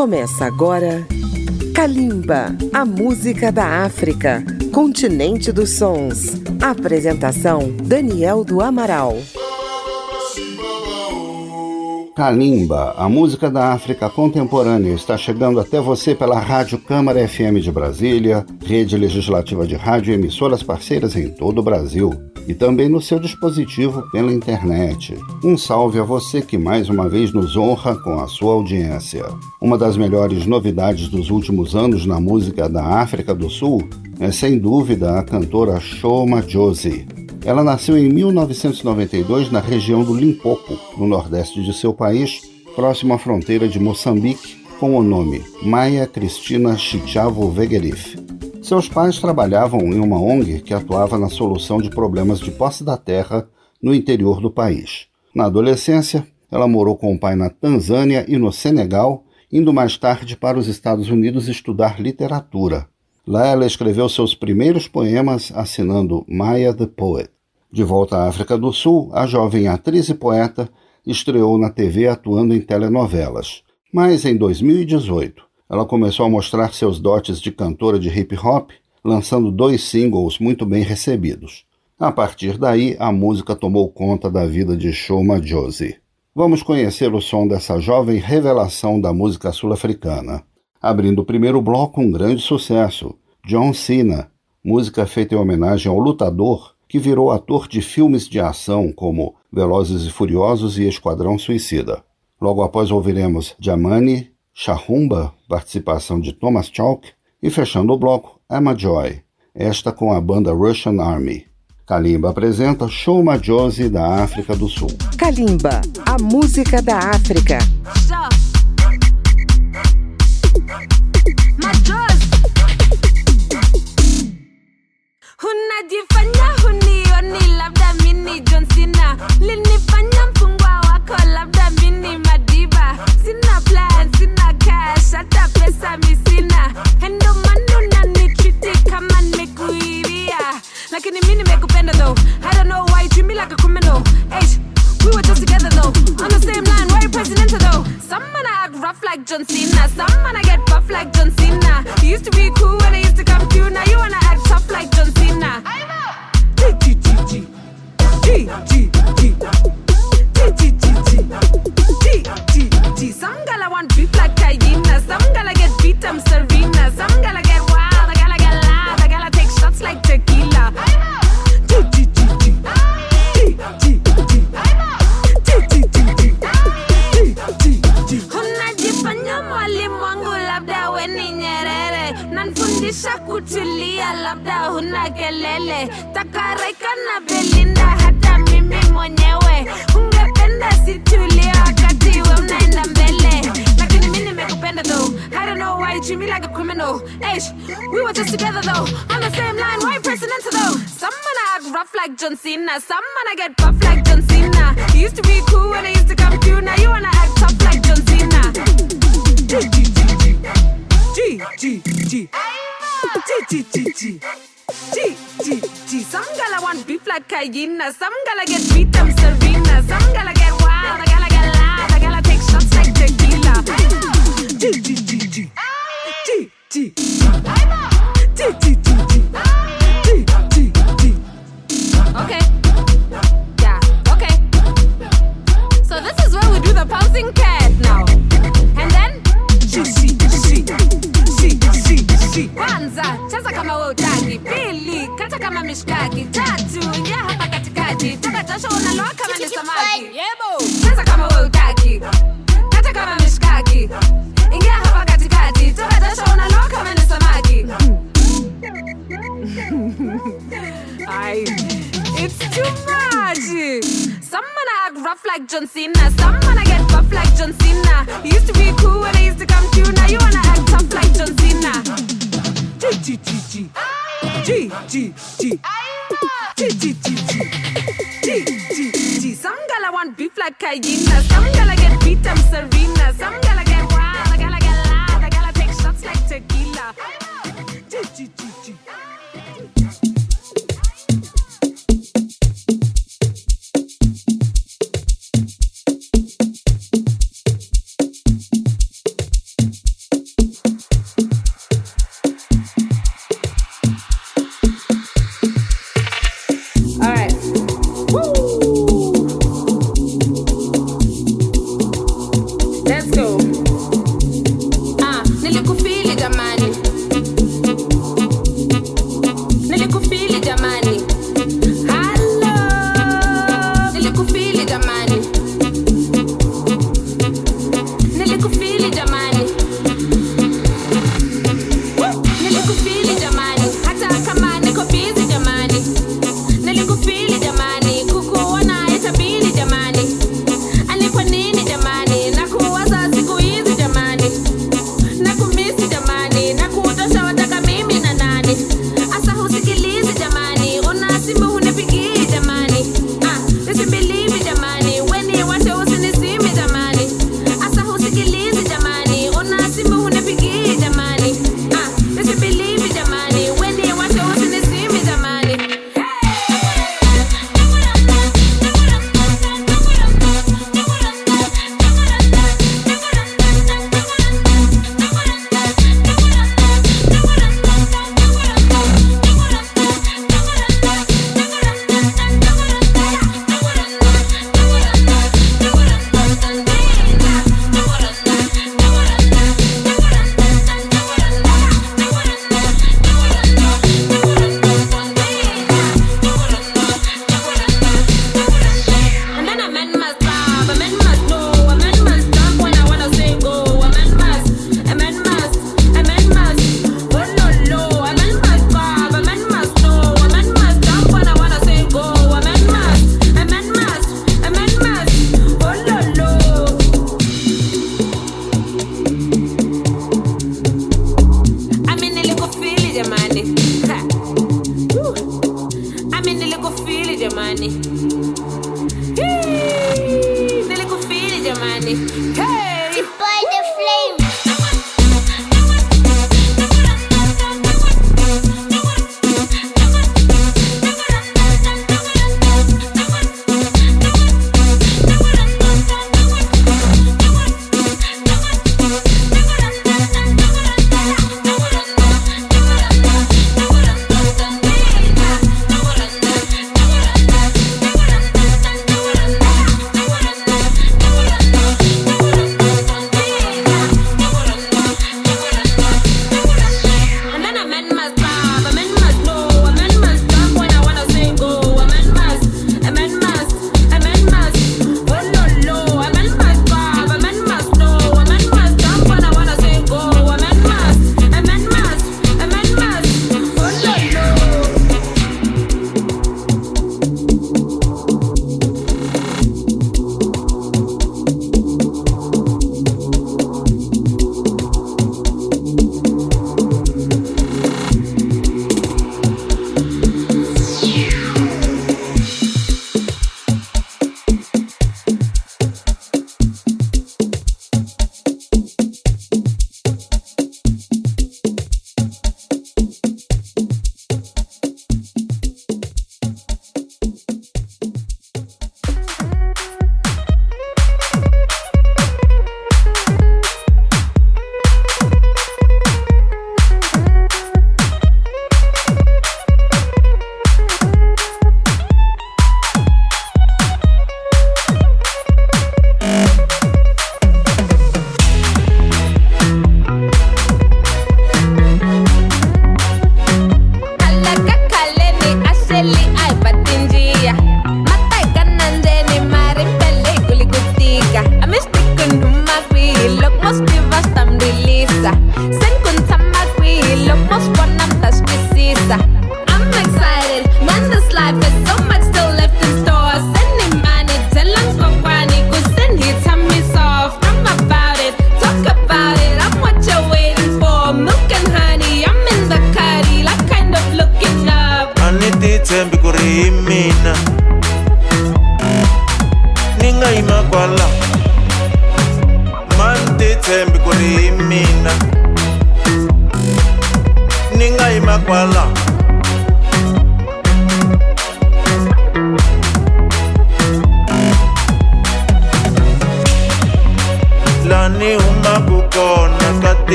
Começa agora Kalimba, a música da África, continente dos sons. Apresentação Daniel do Amaral. Kalimba, a música da África contemporânea, está chegando até você pela Rádio Câmara FM de Brasília, rede legislativa de rádio e emissoras parceiras em todo o Brasil e também no seu dispositivo pela internet. Um salve a você que mais uma vez nos honra com a sua audiência. Uma das melhores novidades dos últimos anos na música da África do Sul é sem dúvida a cantora Shoma Josie. Ela nasceu em 1992 na região do Limpopo, no nordeste de seu país, próximo à fronteira de Moçambique, com o nome Maia Cristina Chichavo Vegerif. Seus pais trabalhavam em uma ONG que atuava na solução de problemas de posse da terra no interior do país. Na adolescência, ela morou com o pai na Tanzânia e no Senegal, indo mais tarde para os Estados Unidos estudar literatura. Lá ela escreveu seus primeiros poemas assinando Maya the Poet. De volta à África do Sul, a jovem atriz e poeta estreou na TV atuando em telenovelas. Mas em 2018, ela começou a mostrar seus dotes de cantora de hip hop, lançando dois singles muito bem recebidos. A partir daí, a música tomou conta da vida de Shoma Josie. Vamos conhecer o som dessa jovem revelação da música sul-africana. Abrindo o primeiro bloco, um grande sucesso, John Cena, música feita em homenagem ao lutador que virou ator de filmes de ação como Velozes e Furiosos e Esquadrão Suicida. Logo após ouviremos Jamani, Shahumba, participação de Thomas Chalk, e fechando o bloco, Emma Joy, esta com a banda Russian Army. Kalimba apresenta Shoma Josie da África do Sul. Kalimba, a música da África. Unajifanya hunioni, labda mini John Cena linifanya mfungwa wako, labda mini Madiba. Sina plan, sina cash, hata pesa misina, endo manu nanitriti kama nimekuibia, lakini mi nimekupenda though. I don't know why treat me like a criminal. Hey, we were just together though, on the same line. Why you presidential though? Some man I act rough like John Cena, some man I get buff like John Cena. You used to be cool when I used to come you, now you wanna act tough like John Cena. G Some gala want beef like hyena, some gala get beat, I'm Serena, some gala get wild, I gotta get loud, I gotta take shots like tequila. Nanfundisha kutulia labda huna takaraika na belinda hata mimi mwenyewe. Ungependa situlia wakati we unaenda mbele. Lakini mi nimekupenda though. I don't know why you treat me like a criminal. We were just together though. On the same line why you pressing into though? Some man I act rough like John Cena. Some man I get buff like John Cena. You used to be cool when I used to come you now you wanna act tough like John Cena. G G G G G G G, some gala want beef like Cayena, some gala get beat them Servina, some gala get wild, I gala get loud, I gala take shots like tequila. G, G, G, G, G, G. mishkaki Tatu, ingia hapa katikati Toka jasho unaloa kama ni samaki Cheza kama we utaki Kata kama Ingia hapa katikati Toka jasho unaloa kama ni samaki Ay, it's too much. Some man I act rough like John Cena. Some man I get buff like John Cena. You used to be cool when I used to come to you. Now you wanna act tough like John Cena. G G G G G G G G G G G G G Some gala want beef like hyena. Some gala get beat, I'm Serena. Some gala get wild. I gotta get loud. I gotta take shots like tequila.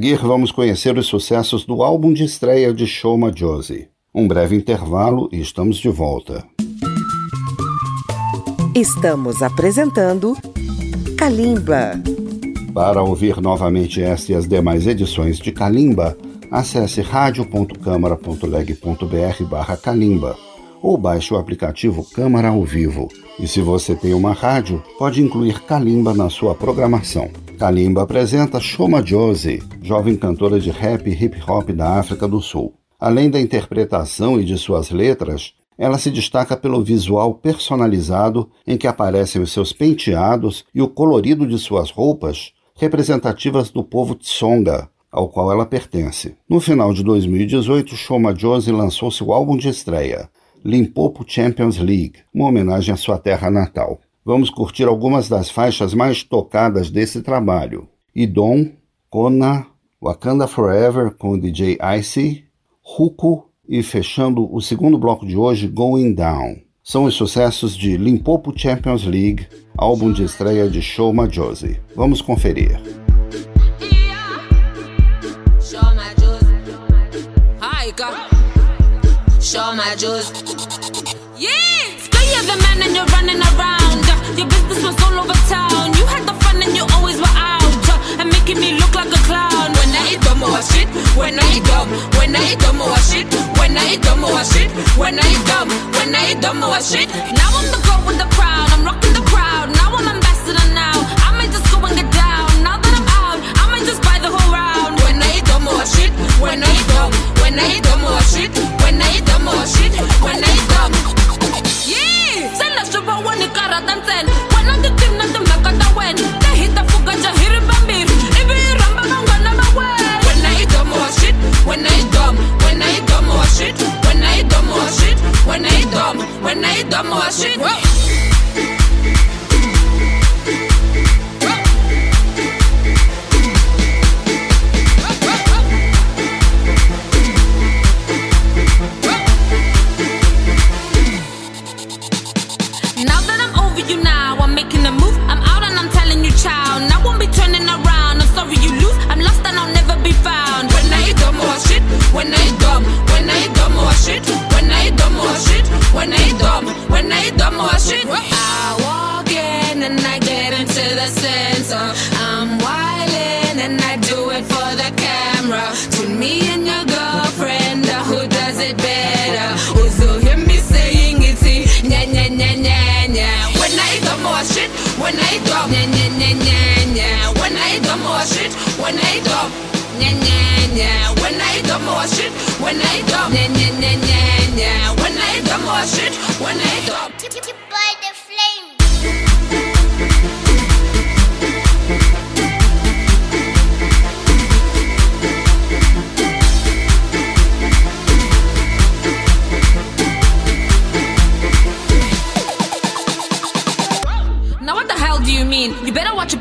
Seguir, vamos conhecer os sucessos do álbum de estreia de Shoma Josie. Um breve intervalo e estamos de volta. Estamos apresentando Kalimba. Para ouvir novamente esta e as demais edições de Kalimba, acesse radio.câmara.leg.br barra Kalimba ou baixe o aplicativo Câmara ao Vivo. E se você tem uma rádio, pode incluir Kalimba na sua programação. Kalimba apresenta Shoma Josie, jovem cantora de rap e hip hop da África do Sul. Além da interpretação e de suas letras, ela se destaca pelo visual personalizado em que aparecem os seus penteados e o colorido de suas roupas, representativas do povo Tsonga, ao qual ela pertence. No final de 2018, Shoma Josie lançou seu álbum de estreia, Limpopo Champions League, uma homenagem à sua terra natal. Vamos curtir algumas das faixas mais tocadas desse trabalho. Idom, Kona, Wakanda Forever com o DJ Icy, Ruko e fechando o segundo bloco de hoje, Going Down. São os sucessos de Limpopo Champions League, álbum de estreia de Shoma Josie. Vamos conferir. Yeah! The man and you're running around. Uh, Your business was all over town. You had the fun and you always were out. uh, And making me look like a clown. When I eat dumb or shit. When I eat dumb. When I eat dumb or shit. When I eat dumb or shit. When I eat dumb. When I eat dumb or shit. Now I'm the girl with the crown. I'm rocking the crowd. Now I'm ambassador now. I might just go and get down. Now that I'm out, I might just buy the whole round. When I eat dumb or shit. When I eat dumb. When I eat dumb or shit. When I eat dumb or shit. When I eat dumb. Yeah, when I dumb or shit when when I eat dumb, nya nya nya nya nya. When I dumb or shit, when I dumb, nya nya nya. When I dumb or shit, when I eat dumb, nya nya nya nya nya. When I dumb or shit, when I eat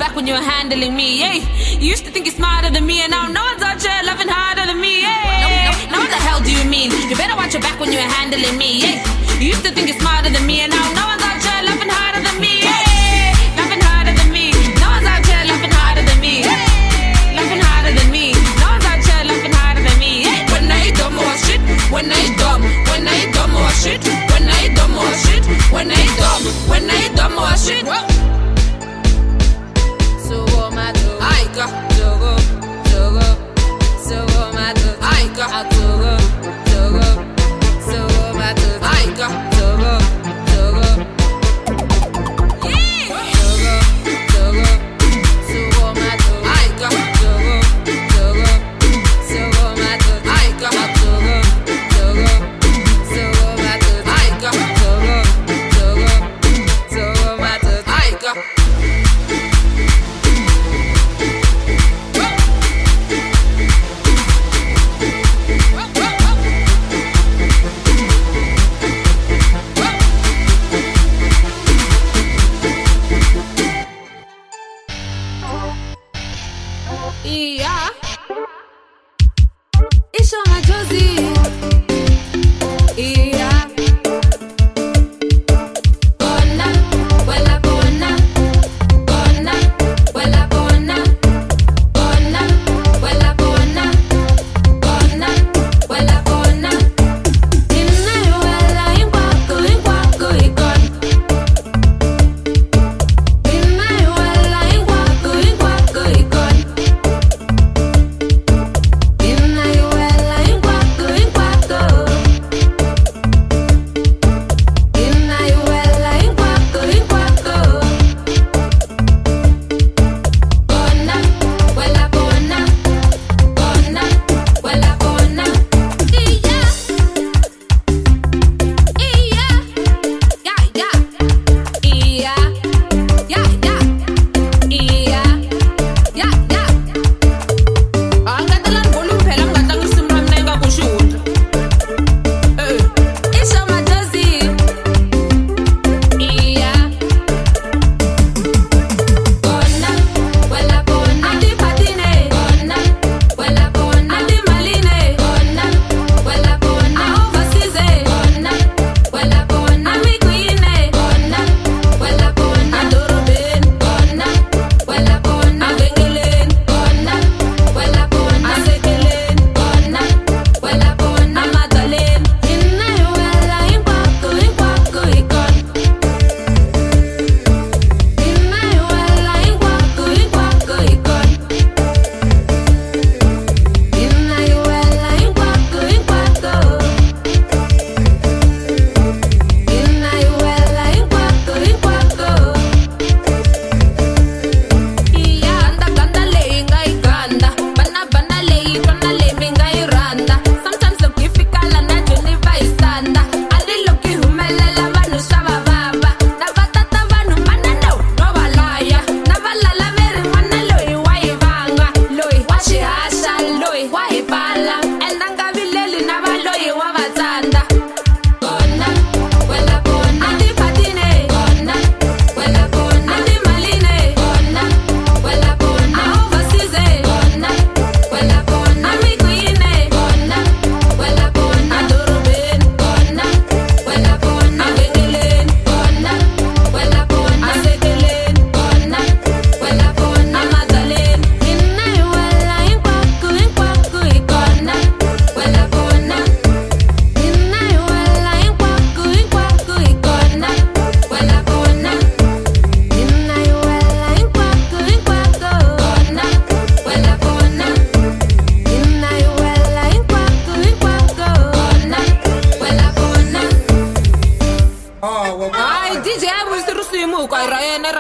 back when you're handling me, yeah. You used to think you're smarter than me, and now no one's out here loving harder than me, yeah. Now what the hell do you mean? You better watch your back when you're handling me, yeah. You used to think you're smarter than me, and now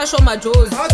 show my Joes.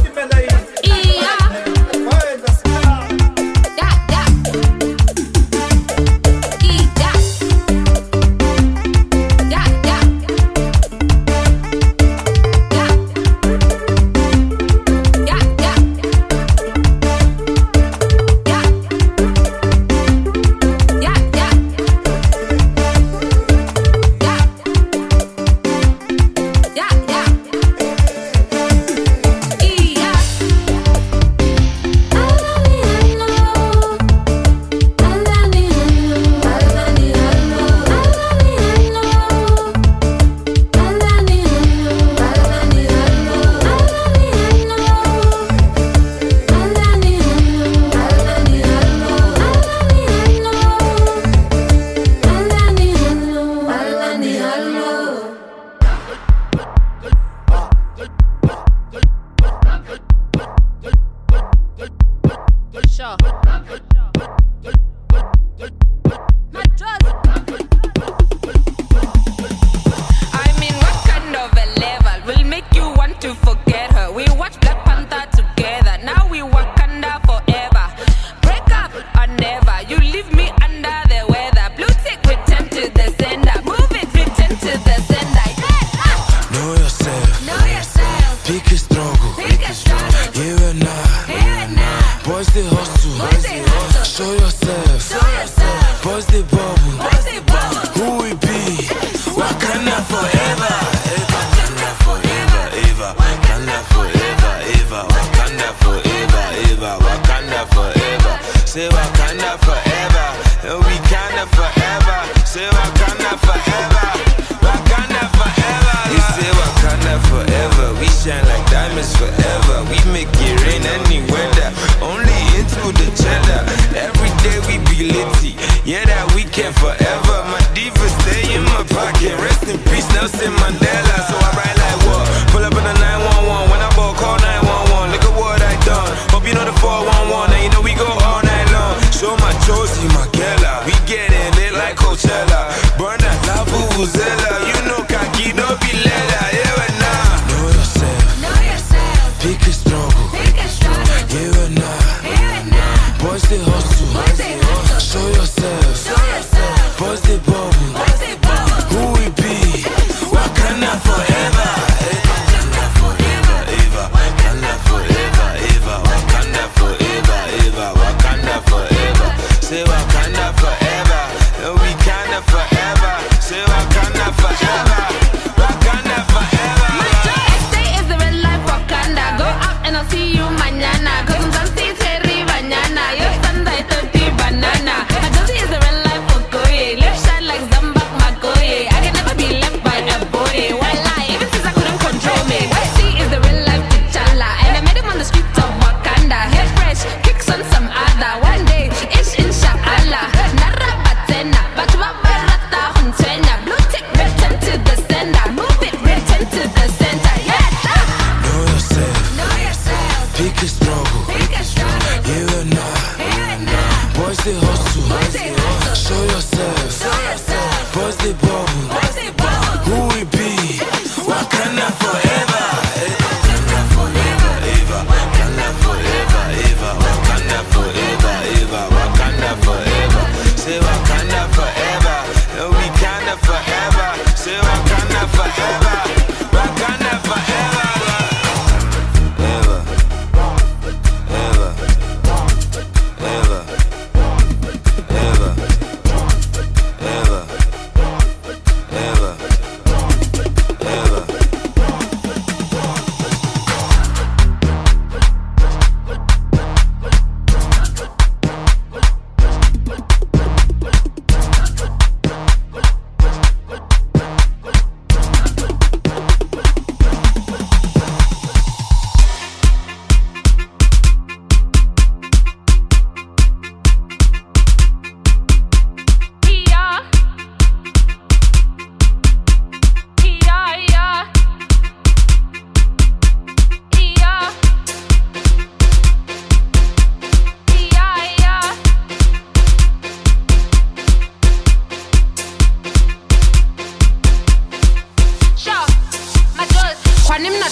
Because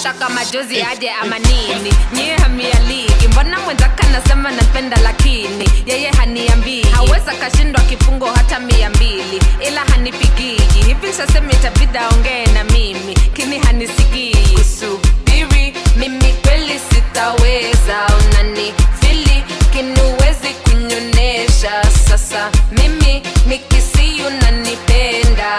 shaka majozi aje ama nini nyie hamialiki mbona mwenzaka nasema napenda lakini? Yeye haniambii haweza kashindwa kifungo hata mia mbili. Ila hanipigii hivi sasema tabida ongee na mimi. Kini hanisikii kusubiri mimi kweli sitaweza. Unani fili kinuwezi kunyonesha. Sasa mimi nikisiu nanipenda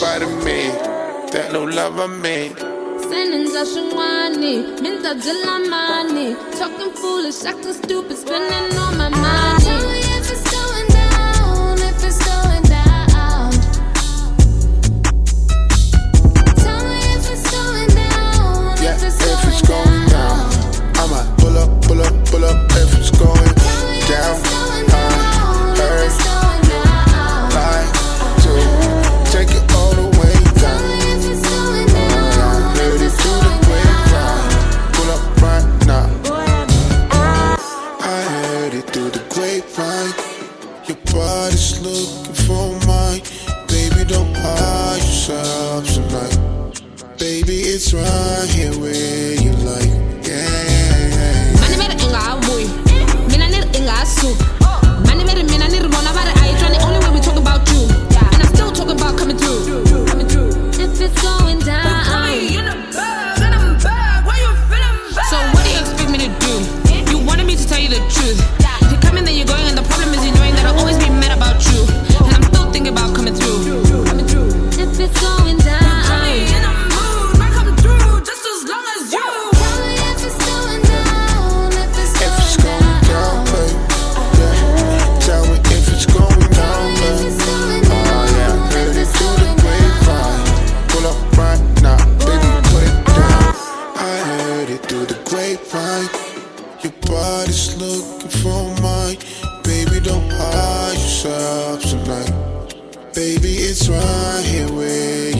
body me that no love of made. Seninza shingwani, minta dilamani Talking foolish, acting stupid, spending all my money. Tell me if it's going down, if it's going down. Tell me if it's going down, if it's going, down I'ma pull up, pull up, pull up. right here with. Baby, it's right here with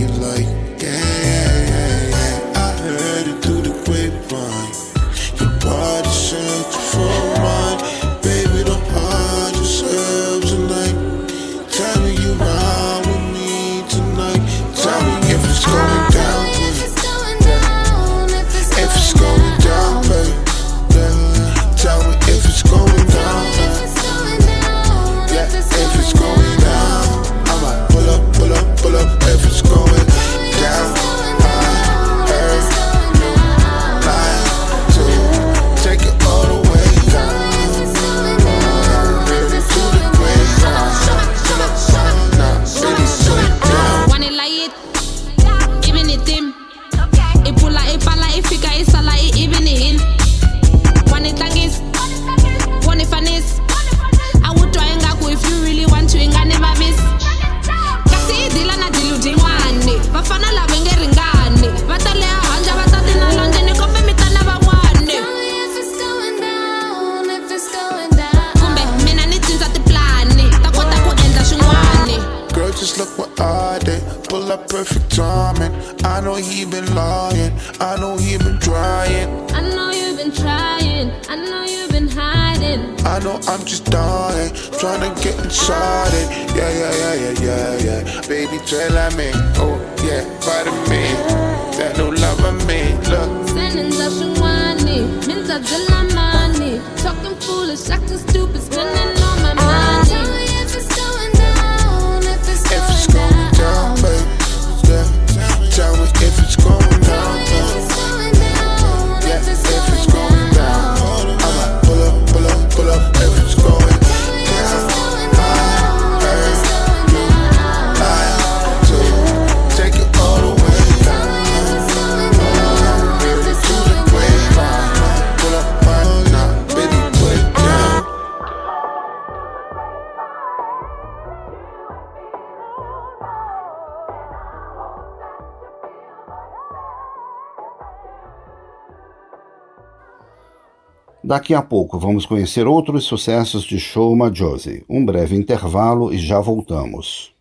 Daqui a pouco vamos conhecer outros sucessos de Shoma Josie. Um breve intervalo e já voltamos.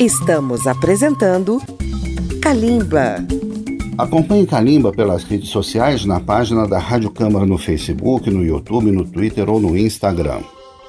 Estamos apresentando Kalimba. Acompanhe Kalimba pelas redes sociais na página da Rádio Câmara no Facebook, no YouTube, no Twitter ou no Instagram.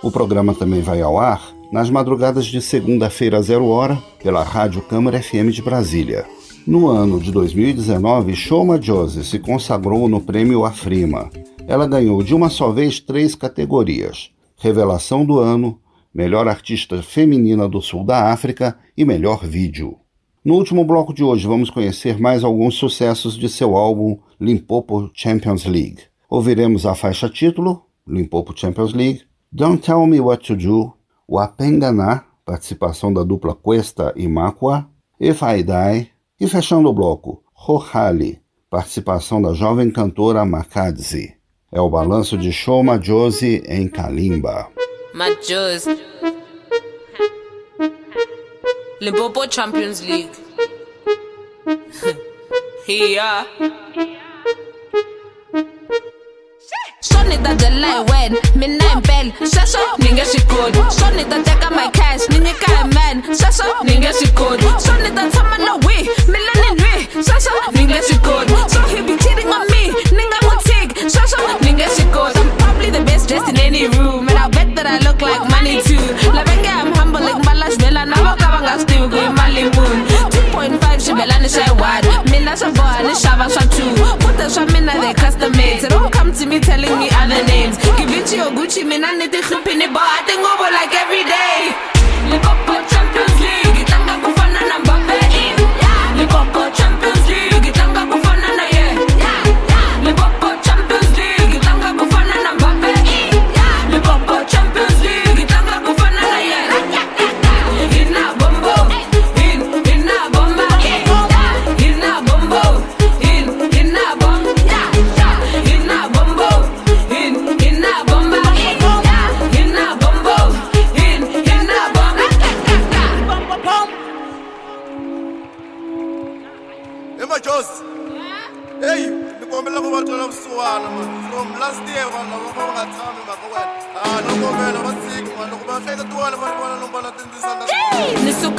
O programa também vai ao ar nas madrugadas de segunda-feira, zero hora, pela Rádio Câmara FM de Brasília. No ano de 2019, Shoma Josie se consagrou no prêmio Afrima. Ela ganhou de uma só vez três categorias: Revelação do Ano, Melhor Artista Feminina do Sul da África e Melhor Vídeo. No último bloco de hoje, vamos conhecer mais alguns sucessos de seu álbum Limpopo Champions League. Ouviremos a faixa título, Limpopo Champions League, Don't Tell Me What to Do, Wapengana, participação da dupla Cuesta e Makwa, If I Die, e fechando o bloco, Rohali, participação da jovem cantora Makadzi. É o balanço de Shoma Josie em Kalimba. Majos. Limpopo Champions League. Here. Shoni dadela when mina impela shasho ninge shikodi Shoni dateka my cash ninyika man. Shasho ninge shikodi Shoni datama no we. Milani nwe. Shasho ninge shikodi So he be cheating on me. Ninga mutig shasho ninge shikodi I'm probably the best dressed in any room and I bet that I look like money too. Lavenge I'm humble like mbalash vela nabo kabanga still go imali 2.5 shibelani shy wide mina shavoa ni shava sha 2 Put the sha mina they custom made So don't come to me telling me other names. To your Gucci mina niti khipini but I think over like every day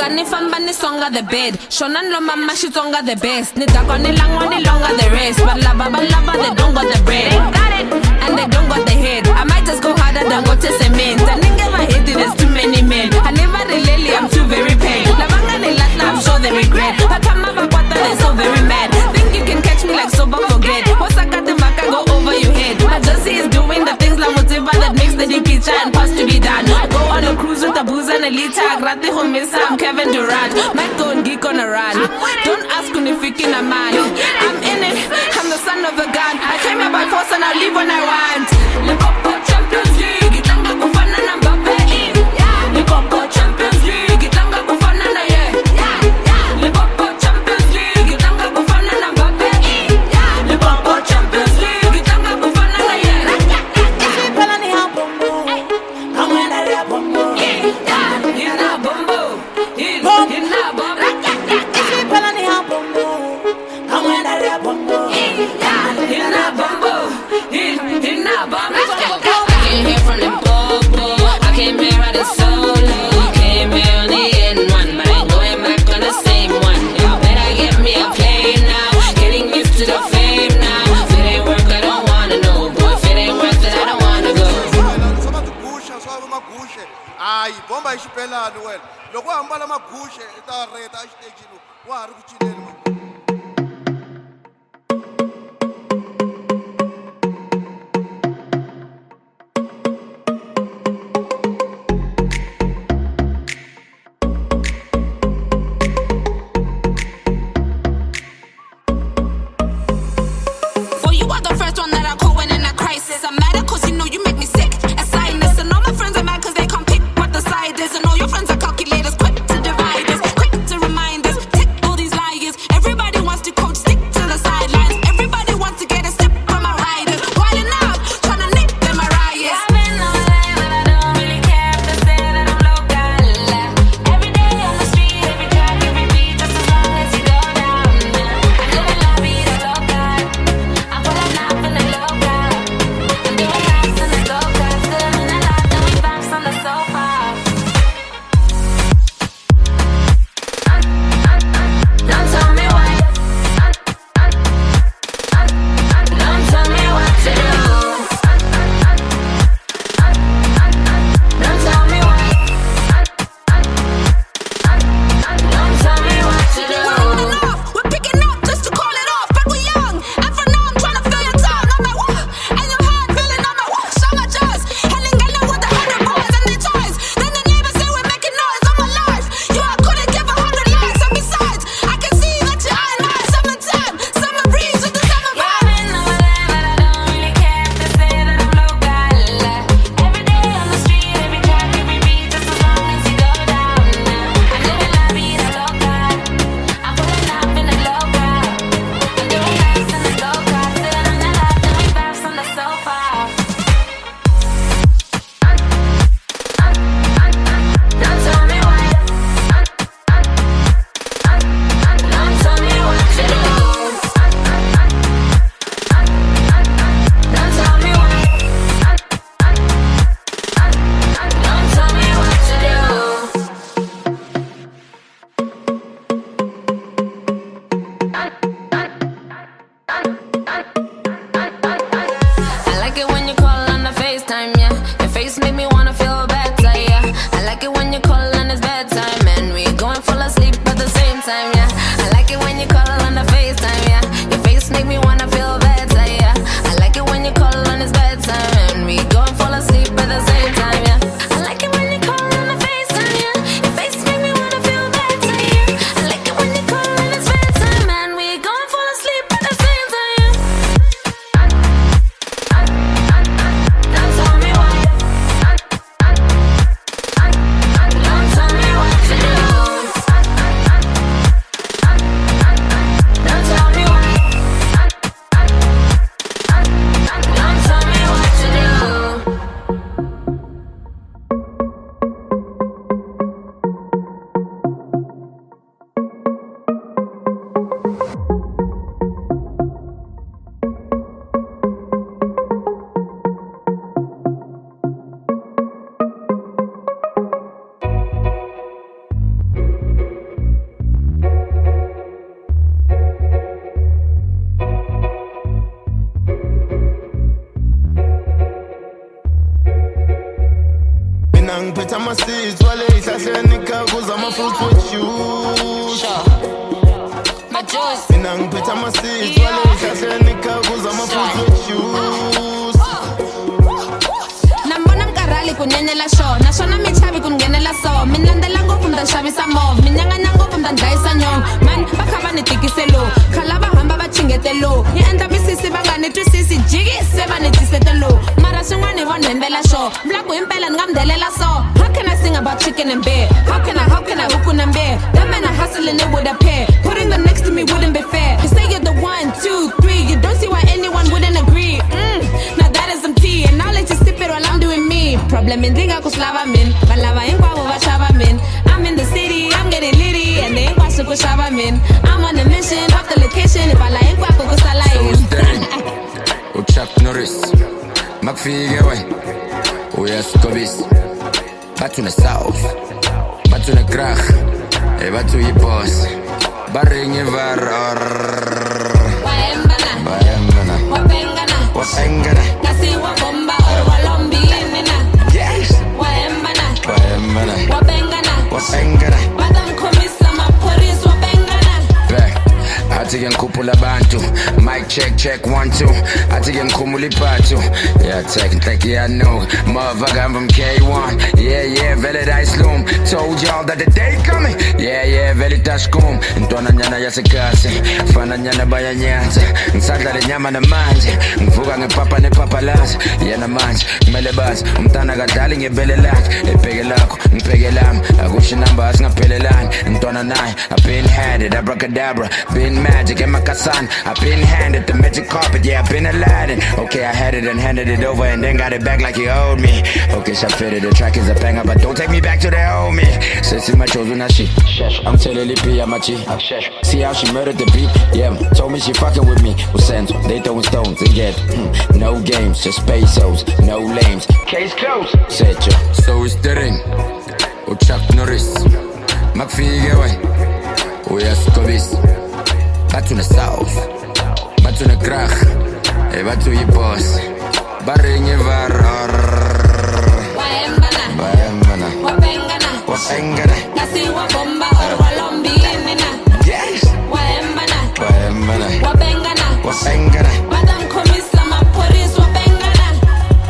tsonga ni famba ni songa the bed. Shona ni mama xitsonga the best. Ni ni langwa ni longa the rest. Va lava va Lita, Grati, Homisa, Kevin Durant. My geek on a run. Don't ask when if you can a man. I'm in it, I'm the son of a gun. I came here by force and I leave when I want. Claro. For you are the first one that I call when in a crisis. I'm ama-fruit with juice mina ngiphethe ama-seeds wale ey'hlahleni khakuza ama-fruit with juice nambona mkarhali ku nyenela xo naswona mi ku nghenela so. Mi landzela ngopfu mi ta xavisa mov mi nyanganya ngopfu mi ta dlayisa nyong mani va kha va ni tikise lowu khala va hamba va chingete lowu yi endla misisi va nga ni twisisi. Va ni tisete lowu mara swin'wana vo nhembela vula ku himpela ni nga mi delela so about chicken and bear how can i how can i hook and bear? That man i hustle and it a pair. putting them next to me wouldn't be fair. You say you're the one two three. You don't see why anyone wouldn't agree. Mm, now that is some tea and i'll let you sip it while i'm doing me. Problem indinga ku slava min va lava hinkwavo va xava min i'm in the city i'm getting litty and they hinkwaswo ku xava min i'm on a mission off the location. If I vala hinkwako ku sala yini uchuck norris. Makufike we uyasikobisa bathi une-south bathi une-krag eh, e bathi uyibos baringe var waembana bayambana wapengana wapengana kasi wabomba athi ke ngikhuphula abantu. Mic check check one two. Athi ke ngikhumula iphathu yatek nhleki yanuka motherfucker I'm from K1 yeah yeah vele told y'all that the day coming. Yeah yeah vele dashkum intwananyana yasekasi fananyana bayanyaza. Ngisadla le nyama namanje. Ngivuka ngepapa nepapalazi yena manje kumele bazi. Umntana kadlali ngebele lakhe. Ebheke lakho 109. I've been had it, abracadabra, been magic, in my Casan. I've been handed the magic carpet, yeah, I've been Aladdin. Okay, I had it and handed it over and then got it back like he owed me. Okay, Shafiri, the track is a banger, but don't take me back to the old me. Since my chosen, she. I'm telling Lippy, I'm a G. See how she murdered the beat? Yeah, told me she fucking with me. Usento, they throwing stones, and yet, mm, no games, just pesos, no lames. Case closed, said. So it's the ring. Chuck Norris makufike we oh, uyasikobisa bathi une-south bathi une-krag e bathi uyibos baringe var waembana. Bayambana wapengana wapengana kasi wabomba or walombini na waembana. Bayambana wapengana wapengana batamkhomisa maphorisa wapengana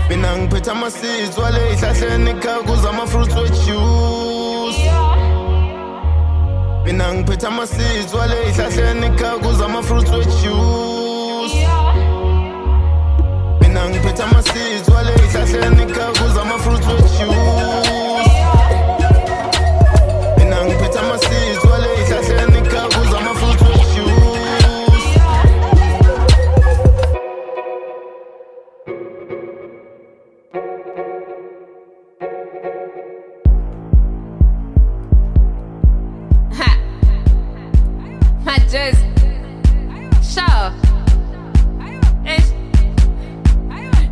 mina ngiphethe ama-seeds wale ey'hlahleni khakuza ama-fruits wejuice mina ngiphethe ama-seeds wale ey'hlahleni khakuza ama-fruits wejuice. Mina ngiphethe ama-seeds wale ey'hlahleni khakuza ama-fruits wejuice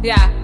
Yeah.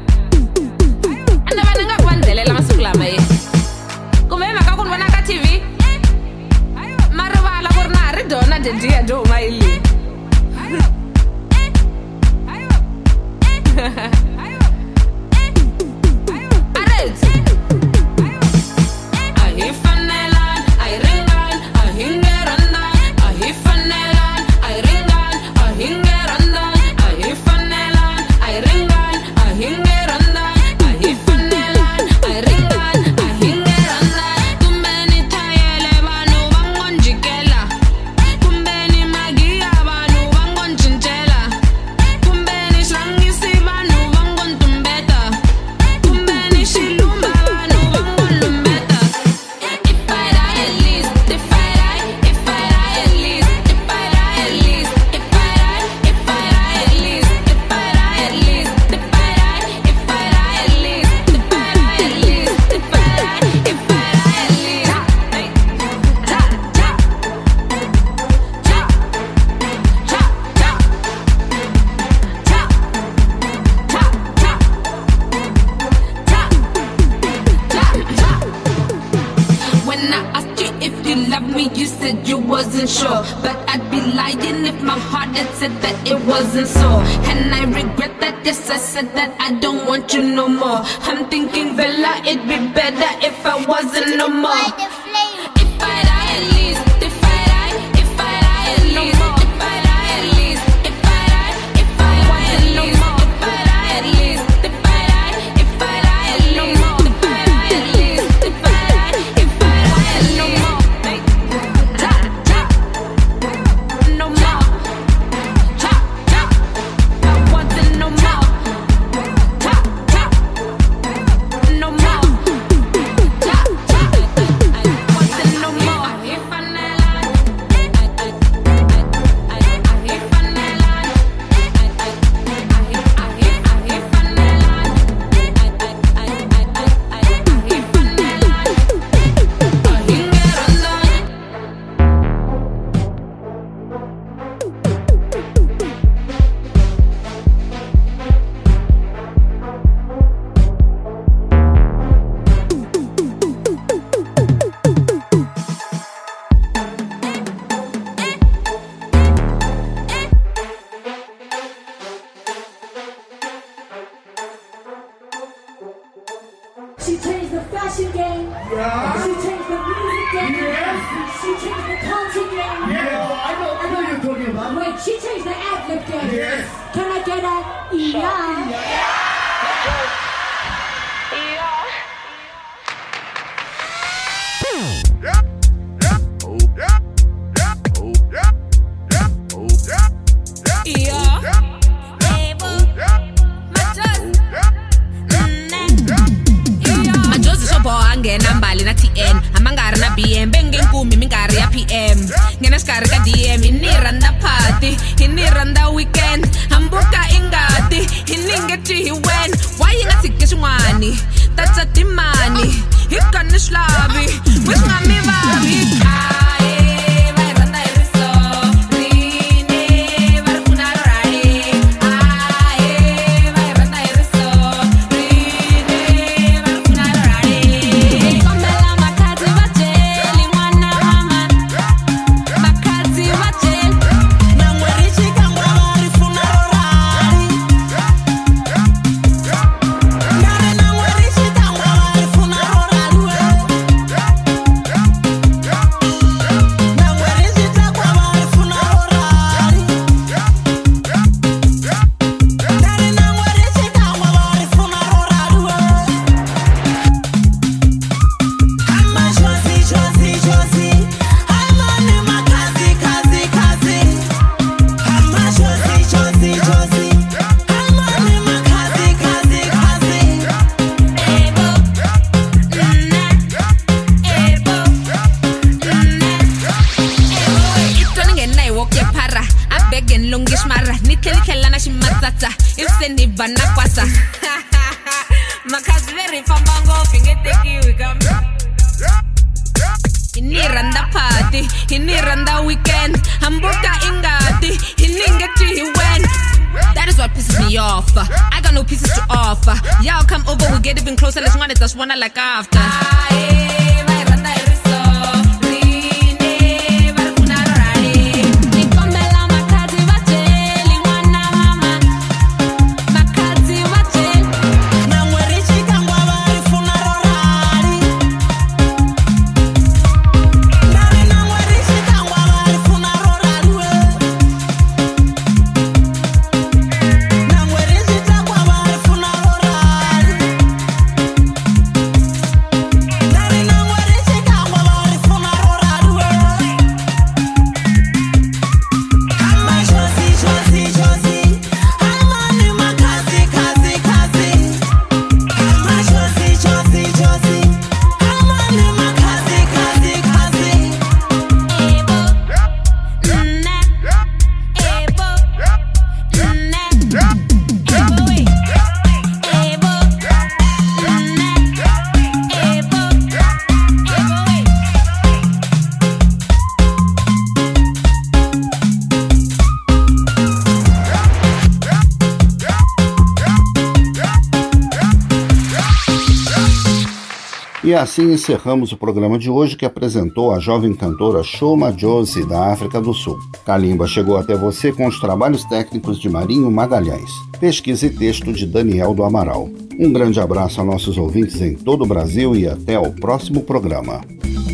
Assim encerramos o programa de hoje que apresentou a jovem cantora Shoma Josie, da África do Sul. Kalimba chegou até você com os trabalhos técnicos de Marinho Magalhães. Pesquisa e texto de Daniel do Amaral. Um grande abraço a nossos ouvintes em todo o Brasil e até o próximo programa.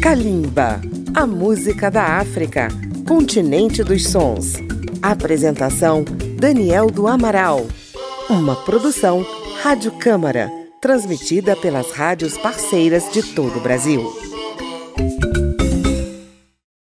Kalimba, a música da África, continente dos sons. Apresentação: Daniel do Amaral. Uma produção Rádio Câmara, transmitida pelas rádios parceiras de todo o Brasil.